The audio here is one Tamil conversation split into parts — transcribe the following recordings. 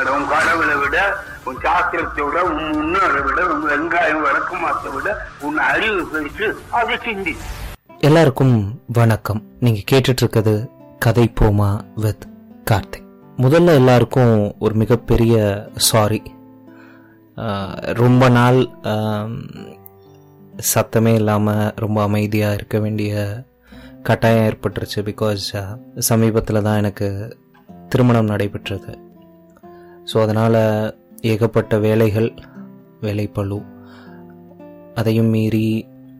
அட உன் கடவுளை விட உன் சாஸ்திரத்தை விட உன் முன்னோரை விட உன் வெங்காயம் வழக்கமாத்தை விட உன் அறிவு பெருசு அதை சிந்தி. எல்லாருக்கும் வணக்கம். நீங்க கேட்டுட்டு இருக்கிறது கதை போமா வித் கார்த்திக். முதல்ல எல்லாருக்கும் ஒரு மிகப்பெரிய சாரி ரொம்ப நாள் சத்தமே இல்லாமல் ரொம்ப அமைதியாக இருக்க வேண்டிய கட்டாயம் ஏற்பட்டுருச்சு பிகாஸ் சமீபத்தில் தான் எனக்கு திருமணம் நடைபெற்றது. ஸோ அதனால் ஏகப்பட்ட வேலைகள் வேலைப்பழு அதையும் மீறி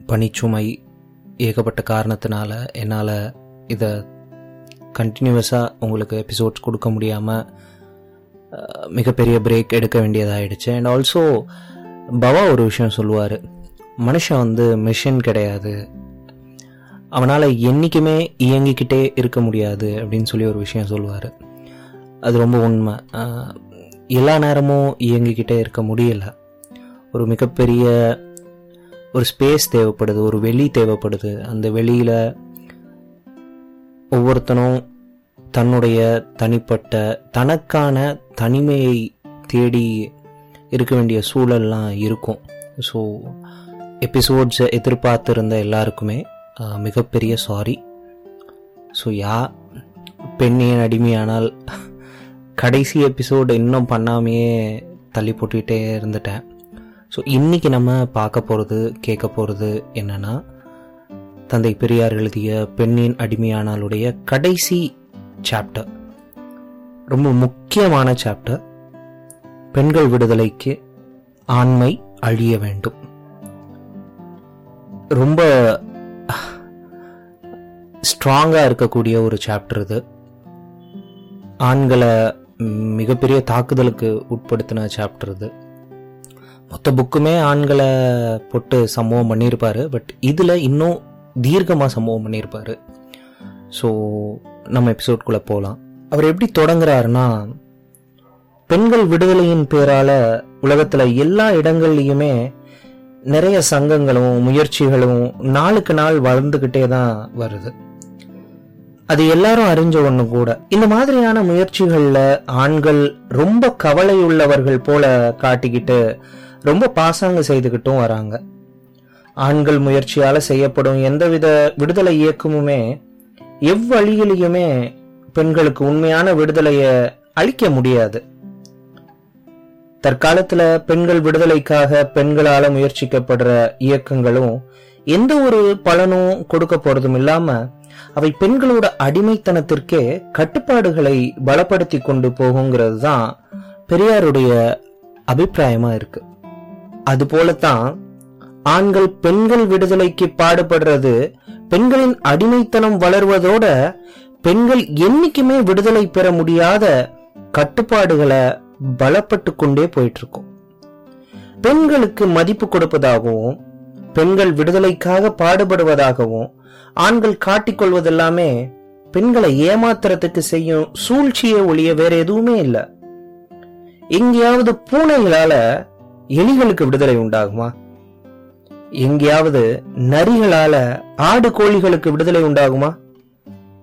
பணிச்சுமை ஏகப்பட்ட காரணத்தினால என்னால் இதை கண்டினியூவஸாக உங்களுக்கு எபிசோட்ஸ் கொடுக்க முடியாமல் மிகப்பெரிய பிரேக் எடுக்க வேண்டியதாகிடுச்சு அண்ட் ஆல்சோ பவா ஒரு விஷயம் சொல்லுவார். மனுஷன் வந்து மிஷின் கிடையாது. அவனால் என்றைக்குமே இயங்கிக்கிட்டே இருக்க முடியாது அப்படின்னு சொல்லி ஒரு விஷயம் சொல்லுவார். அது ரொம்ப உண்மை. எல்லா நேரமும் இயங்கிக்கிட்டே இருக்க முடியல. ஒரு மிகப்பெரிய ஒரு ஸ்பேஸ் தேவைப்படுது ஒரு வெளி தேவைப்படுது. அந்த வெளியில் ஒவ்வொருத்தனும் தன்னுடைய தனிப்பட்ட தனக்கான தனிமையை தேடி இருக்க வேண்டிய சூழல்லாம் இருக்கும். ஸோ எபிசோட்ஸை எதிர்பார்த்துருந்த எல்லாருக்குமே மிகப்பெரிய சாரி ஸோ யா பெண்ணின் அடிமையானால் கடைசி எபிசோடு இன்னும் பண்ணாமையே தள்ளி போட்டுக்கிட்டே இருந்துட்டேன். ஸோ இன்னைக்கு நம்ம பார்க்க போகிறது கேட்க போகிறது என்னென்னா தந்தை பெரியார் எழுதிய பெண்ணின் அடிமையானாலுடைய கடைசி சாப்டர் ரொம்ப முக்கியமான சாப்டர் பெண்கள் விடுதலைக்கு ஆண்மை அழிய வேண்டும். ரொம்ப ஸ்ட்ராங்காக இருக்கக்கூடிய ஒரு சாப்டர் இது. ஆண்களை மிகப்பெரிய தாக்குதலுக்கு உட்படுத்தின சாப்டர் இது. மொத்த புக்குமே ஆண்களை போட்டு சம்பவம் பண்ணியிருப்பார். பட் இதில் இன்னும் தீர்க்கமாக சம்பவம் பண்ணியிருப்பார். ஸோ நம்ம எபிசோட்குள்ளே போகலாம் அவர் எப்படி தொடங்குறாருன்னா பெண்கள் விடுதலையின் பேரால உலகத்தில் எல்லா இடங்கள்லையுமே நிறைய சங்கங்களும் முயற்சிகளும் நாளுக்கு நாள் வளர்ந்துக்கிட்டே தான் வருது. அது எல்லாரும் அறிஞ்ச ஒண்ணு கூட. இந்த மாதிரியான முயற்சிகள்ல ஆண்கள் ரொம்ப கவலை உள்ளவர்கள் போல காட்டிக்கிட்டு ரொம்ப பாசாங்க செய்துகிட்டும் வராங்க. ஆண்கள் முயற்சியால செய்யப்படும் எந்தவித விடுதலை இயக்கமுமே எவ்வழியிலையுமே பெண்களுக்கு உண்மையான விடுதலைய அளிக்க முடியாது. தற்காலத்துல பெண்கள் விடுதலைக்காக பெண்களால முயற்சிக்கப்படுற இயக்கங்களும் எந்த ஒரு பலனும் கொடுக்க போறதும் இல்லாம அவை பெண்களோட அடிமைத்தனத்திற்கே கட்டுப்பாடுகளை பலப்படுத்தி கொண்டு போகுங்கிறது தான் பெரியாருடைய அபிப்பிராயமா இருக்கு. அது போலத்தான் ஆண்கள் பெண்கள் விடுதலைக்கு பாடுபடுறது பெண்களின் அடிமைத்தனம் வளர்வதோட பெண்கள் என்னைக்குமே விடுதலை பெற முடியாத கட்டுப்பாடுகளை பலப்பட்டு கொண்டே போயிட்டு இருக்கும் பெண்களுக்கு மதிப்பு கொடுப்பதாகவும் பெண்கள் விடுதலைக்காக பாடுபடுவதாகவும் ஆண்கள் காட்டிக்கொள்வதெல்லாமே பெண்களை ஏமாத்துறதுக்கு செய்யும் சூழ்ச்சியை ஒழிய வேற எதுவுமே இல்லை. எங்கேயாவது பூனைகளால எலிகளுக்கு விடுதலை உண்டாகுமா? எங்கேயாவது நரிகளால ஆடு கோழிகளுக்கு விடுதலை உண்டாகுமா?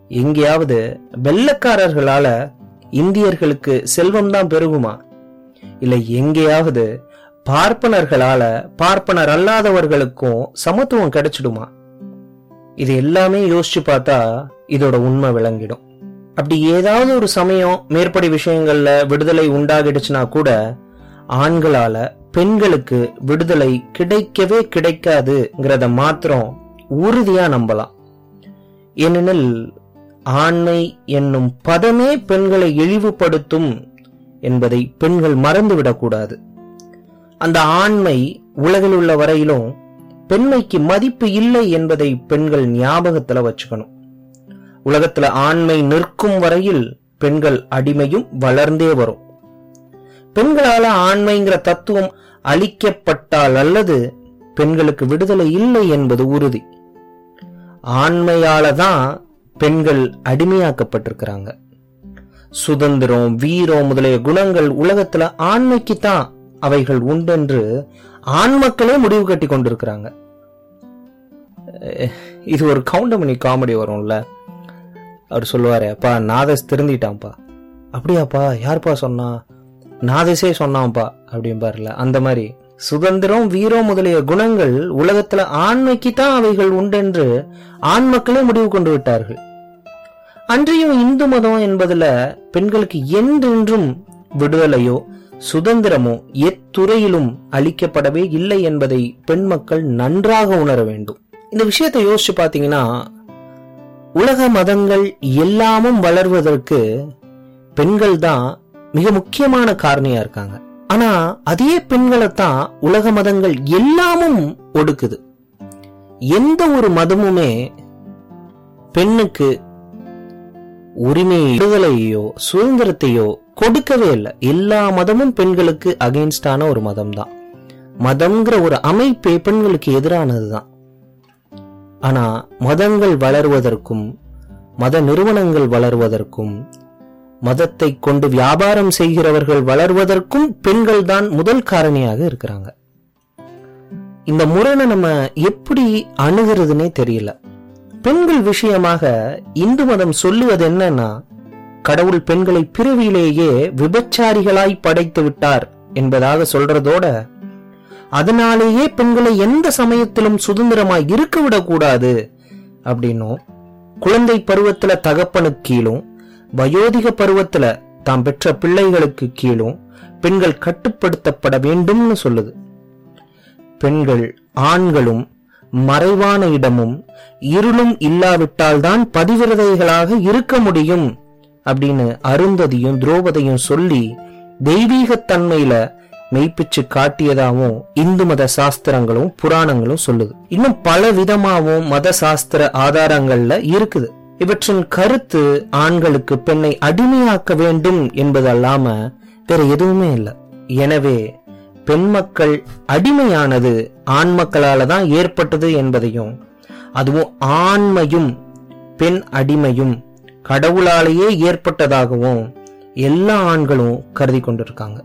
எங்கேயாவது வெள்ளக்காரர்களால இந்தியர்களுக்கு செல்வம் தான் பெருகுமா? இல்லை எங்கேயாவது பார்ப்பனர்களால பார்ப்பனர் அல்லாதவர்களுக்கும் சமத்துவம் கிடைச்சிடுமா? இது எல்லாமே யோசிச்சு பார்த்தா இதோட உண்மை விளங்கிடும். அப்படி ஏதாவது ஒரு சமயம் மேற்படி விஷயங்கள்ல விடுதலை உண்டாகிடுச்சுன்னா கூட ஆண்களால பெண்களுக்கு விடுதலை கிடைக்கவே கிடைக்காதுங்கிறத மாத்திரம் உறுதியா நம்பலாம். ஏனெனில் ஆண்மை என்னும் பதமே பெண்களை இழிவுபடுத்தும் என்பதை பெண்கள் மறந்துவிடக்கூடாது. அந்த ஆண்மை உலகில் உள்ள வரையிலும் பெண்மைக்கு மதிப்பு இல்லை என்பதை பெண்கள் ஞாபகத்துல வச்சுக்கணும். உலகத்துல ஆண்மை நிற்கும் வரையில் பெண்கள் அடிமையும் வளர்ந்தே வரும். பெண்களால ஆண்மைங்கிற தத்துவம் அளிக்கப்பட்டால் அல்லது பெண்களுக்கு விடுதலை இல்லை என்பது உறுதி. ஆண்மையால தான் பெண்கள் அடிமையாக்கப்பட்டிருக்கிறாங்க. சுதந்திரம் வீரம் முதலிய குணங்கள் உலகத்துல ஆண்மைக்கு தான் அவைகள் உண்டென்று ஆண் மக்களே முடிவு கட்டி கொண்டிருக்கிறாங்க. இது ஒரு கவுண்டமணி காமெடி வரும்ல? அவர் சொல்லுவாரு அப்பா நாதஸ் திருந்திட்டான்ப்பா. அப்படியாப்பா யார்ப்பா சொன்னா? நாதசே சொன்னான்ப்பா அப்படிம்பார்ல. அந்த மாதிரி சுதந்திரம் வீரம் முதலிய குணங்கள் உலகத்துல ஆண்மைக்கு தான் அவைகள் உண்டென்று ஆண் மக்களே முடிவு கொண்டு விட்டார்கள். அன்றையும் இந்து மதம் என்பதுல பெண்களுக்கு என்றென்றும் விடுதலையோ சுதந்திரமோ எத்துறையிலும் அளிக்கப்படவே இல்லை என்பதை பெண் மக்கள் நன்றாக உணர வேண்டும். இந்த விஷயத்தை யோசிச்சு பார்த்தீங்கன்னா உலக மதங்கள் எல்லாமும் வளர்வதற்கு பெண்கள் தான் மிக முக்கியமான காரணியா இருக்காங்க. ஆனா அதே பெண்களை தான் உலக மதங்கள் எல்லாமும் ஒடுக்குது. எந்த ஒரு மதமுமே பெண்ணுக்கு உரிமை விடுதலையோ சுதந்திரத்தையோ கொடுக்கவே இல்லை. எல்லா மதமும் பெண்களுக்கு அகைன்ஸ்டான ஒரு மதம் தான் மதம்ங்கிற ஒரு அமைப்பே பெண்களுக்கு எதிரானதுதான். ஆனா மதங்கள் வளர்வதற்கும் மத நிறுவனங்கள் வளருவதற்கும் மதத்தை கொண்டு வியாபாரம் செய்கிறவர்கள் வளர்வதற்கும் பெண்கள் தான் முதல் காரணியாக இருக்கிறாங்க. இந்த முரணை நம்ம எப்படி அணுகிறதுனே தெரியல. பெண்கள் விஷயமாக இந்து மதம் சொல்லுவது என்னன்னா கடவுள் பெண்களை பிறவியிலேயே விபச்சாரிகளாய் படைத்து விட்டார் என்பதாக சொல்றதோட அதனாலேயே பெண்களை எந்த சமயத்திலும் சுதந்திரமாய் இருக்க விடக்கூடாது அப்படின்னும் குழந்தை பருவத்துல தகப்பனுக்கு கீழும் வயோதிக பருவத்துல தாம் பெற்ற பிள்ளைகளுக்கு கீழும் பெண்கள் கட்டுப்படுத்தப்பட வேண்டும்னு சொல்லுது. பெண்கள் ஆண்களும் மறைவான இடமும் இருளும் இல்லாவிட்டால்தான் பதிவிரதைகளாக இருக்க முடியும் அப்படின்னு அருந்ததியும் துரோபதையும் சொல்லி தெய்வீகத்தன்மையில மெய்ப்பிச்சு காட்டியதாவும் இந்து மத சாஸ்திரங்களும் புராணங்களும் சொல்லுது. இன்னும் பல விதமாவும் மத சாஸ்திர ஆதாரங்கள்ல இருக்குது. இவற்றின் கருத்து ஆண்களுக்கு பெண்ணை அடிமையாக்க வேண்டும் என்பது அல்லாம வேற எதுவுமே இல்லை. எனவே பெண் மக்கள் அடிமையானது ஆண் மக்களால தான் ஏற்பட்டது என்பதையும் அதுவும் ஆண்மையும் பெண் அடிமையும் கடவுளாலேயே ஏற்பட்டதாகவும் எல்லா ஆண்களும் கருதி கொண்டிருக்காங்க.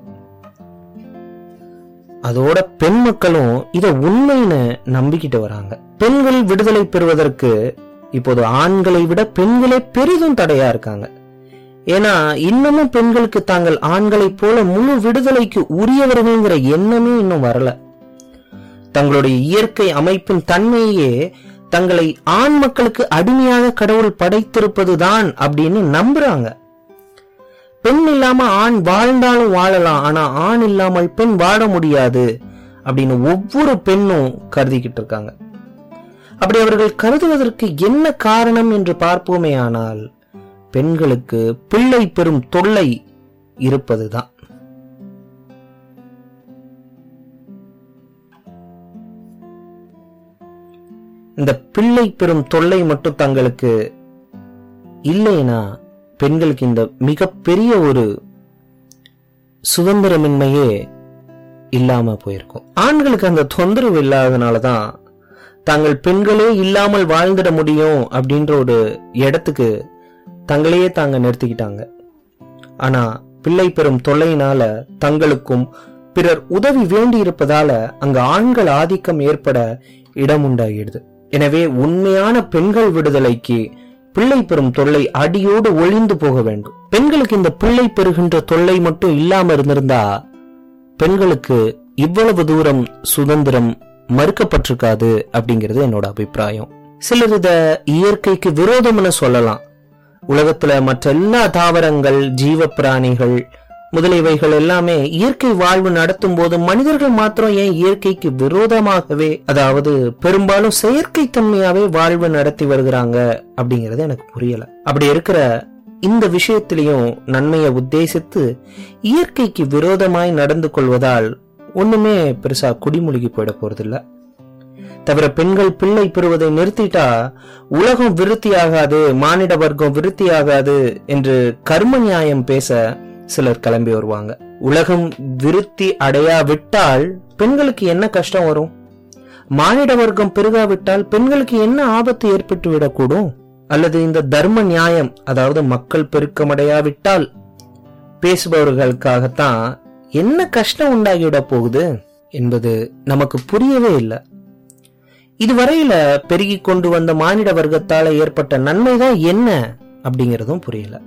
அதோட பெண் மக்களும் இதை உண்மைன்னு நம்பிக்கிட்டு வராங்க. பெண்கள் விடுதலை பெறுவதற்கு இப்போது ஆண்களை விட பெண்களே பெரிதும் தடையா இருக்காங்க. ஏன்னா இன்னமும் பெண்களுக்கு தாங்கள் ஆண்களை போல முழு விடுதலைக்கு உரியவர்கள்ங்கிற எண்ணமே இன்னும் வரல. தங்களுடைய இயற்கை அமைப்பின் தன்மையே தங்களை ஆண் மக்களுக்கு அடிமையாக கடவுள் படைத்திருப்பதுதான் அப்படின்னு நம்புறாங்க. பெண் இல்லாம ஆண் வாழ்ந்தாலும் வாழலாம் ஆனா ஆண் இல்லாமல் பெண் வாழ முடியாது அப்படின்னு ஒவ்வொரு பெண்ணும் கருதிக்கிட்டு இருக்காங்க. அப்படி அவர்கள் கருதுவதற்கு என்ன காரணம் என்று பார்ப்போமே ஆனால் பெண்களுக்கு பிள்ளை பெறும் தொல்லை இருப்பதுதான். இந்த பிள்ளை பெறும் தொல்லை மட்டும் தங்களுக்கு இல்லைனா பெண்களுக்கு இந்த மிகப்பெரிய ஒரு சுதந்திரமின்மையே இல்லாம போயிருக்கும். ஆண்களுக்கு அந்த தொந்தரவு இல்லாதனாலதான் தாங்கள் பெண்களே இல்லாமல் வாழ்ந்துட முடியும் அப்படின்ற ஒரு இடத்துக்கு தங்களையே தாங்க நிறுத்திக்கிட்டாங்க. ஆனா பிள்ளை பெறும் தொல்லையினால தங்களுக்கும் பிறர் உதவி வேண்டி இருப்பதால அங்க ஆண்கள் ஆதிக்கம் ஏற்பட இடம் உண்டாகிடுது. எனவே உண்மையான பெண்கள் விடுதலைக்கு பிள்ளை பெறும் தொல்லை அடியோடு ஒளிந்து போக வேண்டும். பெண்களுக்கு இந்த பிள்ளை பெறுகின்ற தொல்லை மட்டும் இல்லாம இருந்திருந்தா பெண்களுக்கு இவ்வளவு தூரம் சுதந்திரம் மறுக்கப்பட்டிருக்காது அப்படிங்கிறது என்னோட அபிப்பிராயம். சிலர் இத இயற்கைக்கு விரோதம்னு சொல்லலாம். உலகத்துல மற்ற எல்லா தாவரங்கள் ஜீவ பிராணிகள் முதலியவைகள் எல்லாமே இயற்கை வாழ்வு நடத்தும் போது மனிதர்கள் மாத்திரம் ஏன் இயற்கைக்கு விரோதமாகவே அதாவது பெரும்பாலும் செயற்கை தன்மையாவே வாழ்வு நடத்தி வருகிறாங்க அப்படிங்கறது எனக்கு புரியல. அப்படி இருக்கிற இந்த விஷயத்திலையும் நன்மையை உத்தேசித்து இயற்கைக்கு விரோதமாய் நடந்து கொள்வதால் ஒண்ணுமே பெருசா குடிமூழ்கி போயிட போறதில்ல. தவிர பெண்கள் பிள்ளை பெறுவதை நிறுத்திட்டா உலகம் விருத்தியாகாது மானிட வர்க்கம் விருத்தியாகாது என்று கர்ம நியாயம் பேச சிலர் கிளம்பி வருவாங்க. உலகம் விருத்தி அடையாவிட்டால் பெண்களுக்கு என்ன கஷ்டம் வரும்? மானிட வர்க்கம் பெருகாவிட்டால் பெண்களுக்கு என்ன ஆபத்து ஏற்பட்டு விடக்கூடும் அல்லது இந்த தர்ம நியாயம் அதாவது மக்கள் பெருக்கமடையாவிட்டால் பேசுபவர்களுக்காகத்தான் என்ன கஷ்டம் உண்டாகிவிட போகுது என்பது நமக்கு புரியவே இல்லை. இதுவரையில பெருகி கொண்டு வந்த மானிட வர்க்கத்தால ஏற்பட்ட நன்மைதான் என்ன? அப்படிங்கிறதும் புரியல.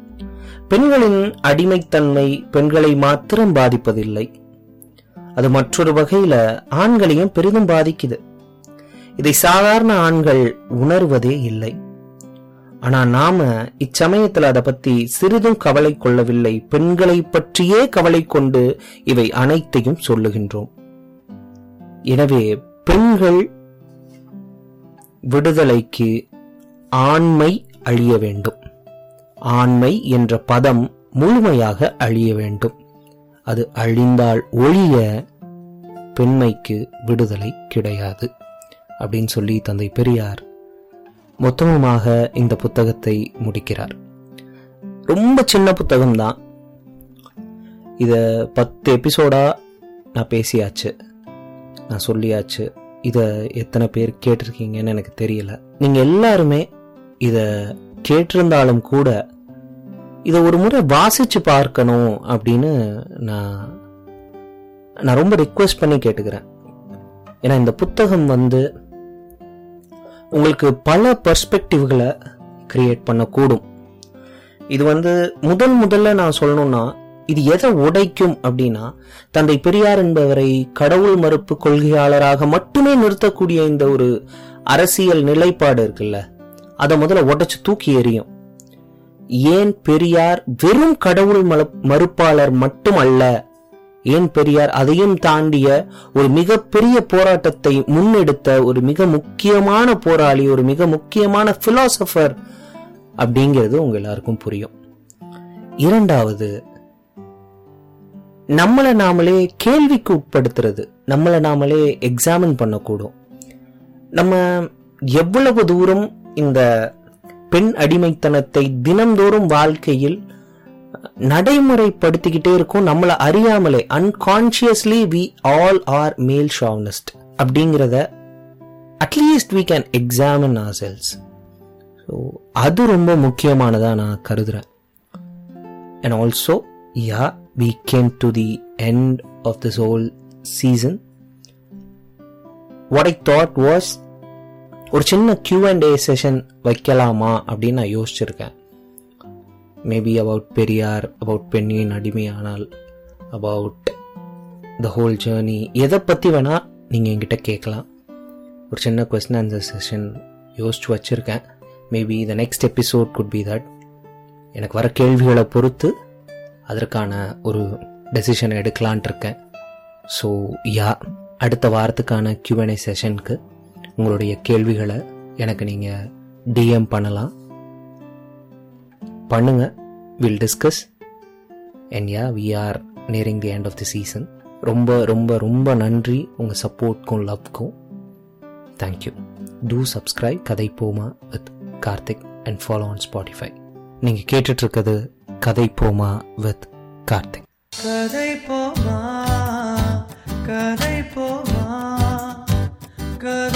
பெண்களின் அடிமைத்தன்மை பெண்களை மாத்திரம் பாதிப்பதில்லை. அது மற்றொரு வகையில ஆண்களையும் பெரிதும் பாதிக்குது. இதை சாதாரண ஆண்கள் உணர்வதே இல்லை. ஆனா நாம இச்சமயத்துல அதை பத்தி சிறிதும் கவலை கொள்ளவில்லை. பெண்களை பற்றியே கவலை கொண்டு இவை அனைத்தையும் சொல்லுகின்றோம். எனவே பெண்கள் விடுதலைக்கு ஆண்மை அழிய வேண்டும். ஆண்மை என்ற பதம் முழுமையாக அழிய வேண்டும். அது அழிந்தால் ஒழிய பெண்மைக்கு விடுதலை கிடையாது அப்படின்னு சொல்லி தந்தை பெரியார் மொத்தமுமாக இந்த புத்தகத்தை முடிக்கிறார். ரொம்ப சின்ன புத்தகம்தான். இதை பத்து எபிசோடாக நான் பேசியாச்சு நான் சொல்லியாச்சு. இதை எத்தனை பேர் கேட்டிருக்கீங்கன்னு எனக்கு தெரியல. நீங்கள் எல்லாருமே இதை கேட்டிருந்தாலும் கூட இதை ஒரு முறை வாசித்து பார்க்கணும் அப்படின்னு நான் நான் ரொம்ப ரிக்வெஸ்ட் பண்ணி கேட்டுக்கிறேன். ஏன்னா இந்த புத்தகம் வந்து உங்களுக்கு பல பர்ஸ்பெக்டிவ்களை கிரியேட் பண்ணக்கூடும். இது வந்து முதல் முதல்ல நான் சொல்லணும்னா இது எதை உடைக்கும் அப்படின்னா தந்தை பெரியார் என்பவரை கடவுள் மறுப்பு கொள்கையாளராக மட்டுமே நிறுத்தக்கூடிய இந்த ஒரு அரசியல் நிலைப்பாடு இருக்குல்ல அதை முதல்ல உடைச்சு தூக்கி எறியும். ஏன் பெரியார் வெறும் கடவுள் மறுப்பாளர் மட்டும் அல்ல ஏன் பெரியார் அதையும் தாண்டிய ஒரு மிகப்பெரிய போராட்டத்தை முன்னெடுத்த ஒரு மிக முக்கியமான போராளி ஒரு மிக முக்கியமான பிலாசபர் அப்படிங்கிறது உங்க எல்லாருக்கும் புரியும். இரண்டாவது நம்மளை நாமளே கேள்விக்கு உட்படுத்துறது நம்மளை நாமளே எக்ஸாமின் பண்ணக்கூடும். நம்ம எவ்வளவு தூரம் இந்த பெண் அடிமைத்தனத்தை தினம்தோறும் வாழ்க்கையில் நடைமுறைப்படுத்திக்கிட்டே இருக்கும். நம்மளை அறியாமலே unconsciously we all or male chauvinist அப்படிங்கிறத at least we can examine ourselves so அது ரொம்ப முக்கியமானதா நான் கருதுறேன். And also yeah we came to the end of this whole season what I thought was ஒரு சின்ன கியூ அண்ட் ஏ செஷன் வைக்கலாமா அப்படின்னு நான் யோசிச்சிருக்கேன். மேபி அபவுட் பெரியார் அபவுட் பெண்ணின் அடிமையானால் அபவுட் த ஹோல் ஜேர்னி எதை பற்றி வேணால் நீங்கள் என்கிட்ட கேட்கலாம். ஒரு சின்ன கொஸ்டின் ஆன்சர் செஷன் யோசிச்சு வச்சுருக்கேன். Maybe the next episode could be that எனக்கு வர கேள்விகளை பொறுத்து அதற்கான ஒரு டெசிஷன் எடுக்கலான்ட்டு இருக்கேன். ஸோ யா அடுத்த வாரத்துக்கான கியூஎன்ஏ செஷனுக்கு உங்களுடைய கேள்விகளை எனக்கு நீங்கள் டிஎம் பண்ணலாம். பண்ணுங்க. Will discuss and yeah we are nearing the end of the season ரொம்ப ரொம்ப ரொம்ப நன்றி உங்கள் சப்போர்ட்க்கும் லவ்க்கும் thank you to subscribe Kathai Poma with Karthik and follow on Spotify நீங்கள் கேட்டுட்ருக்கிறது கதை போமா வித் கார்த்திக் கதை போமா கதை போமா கதை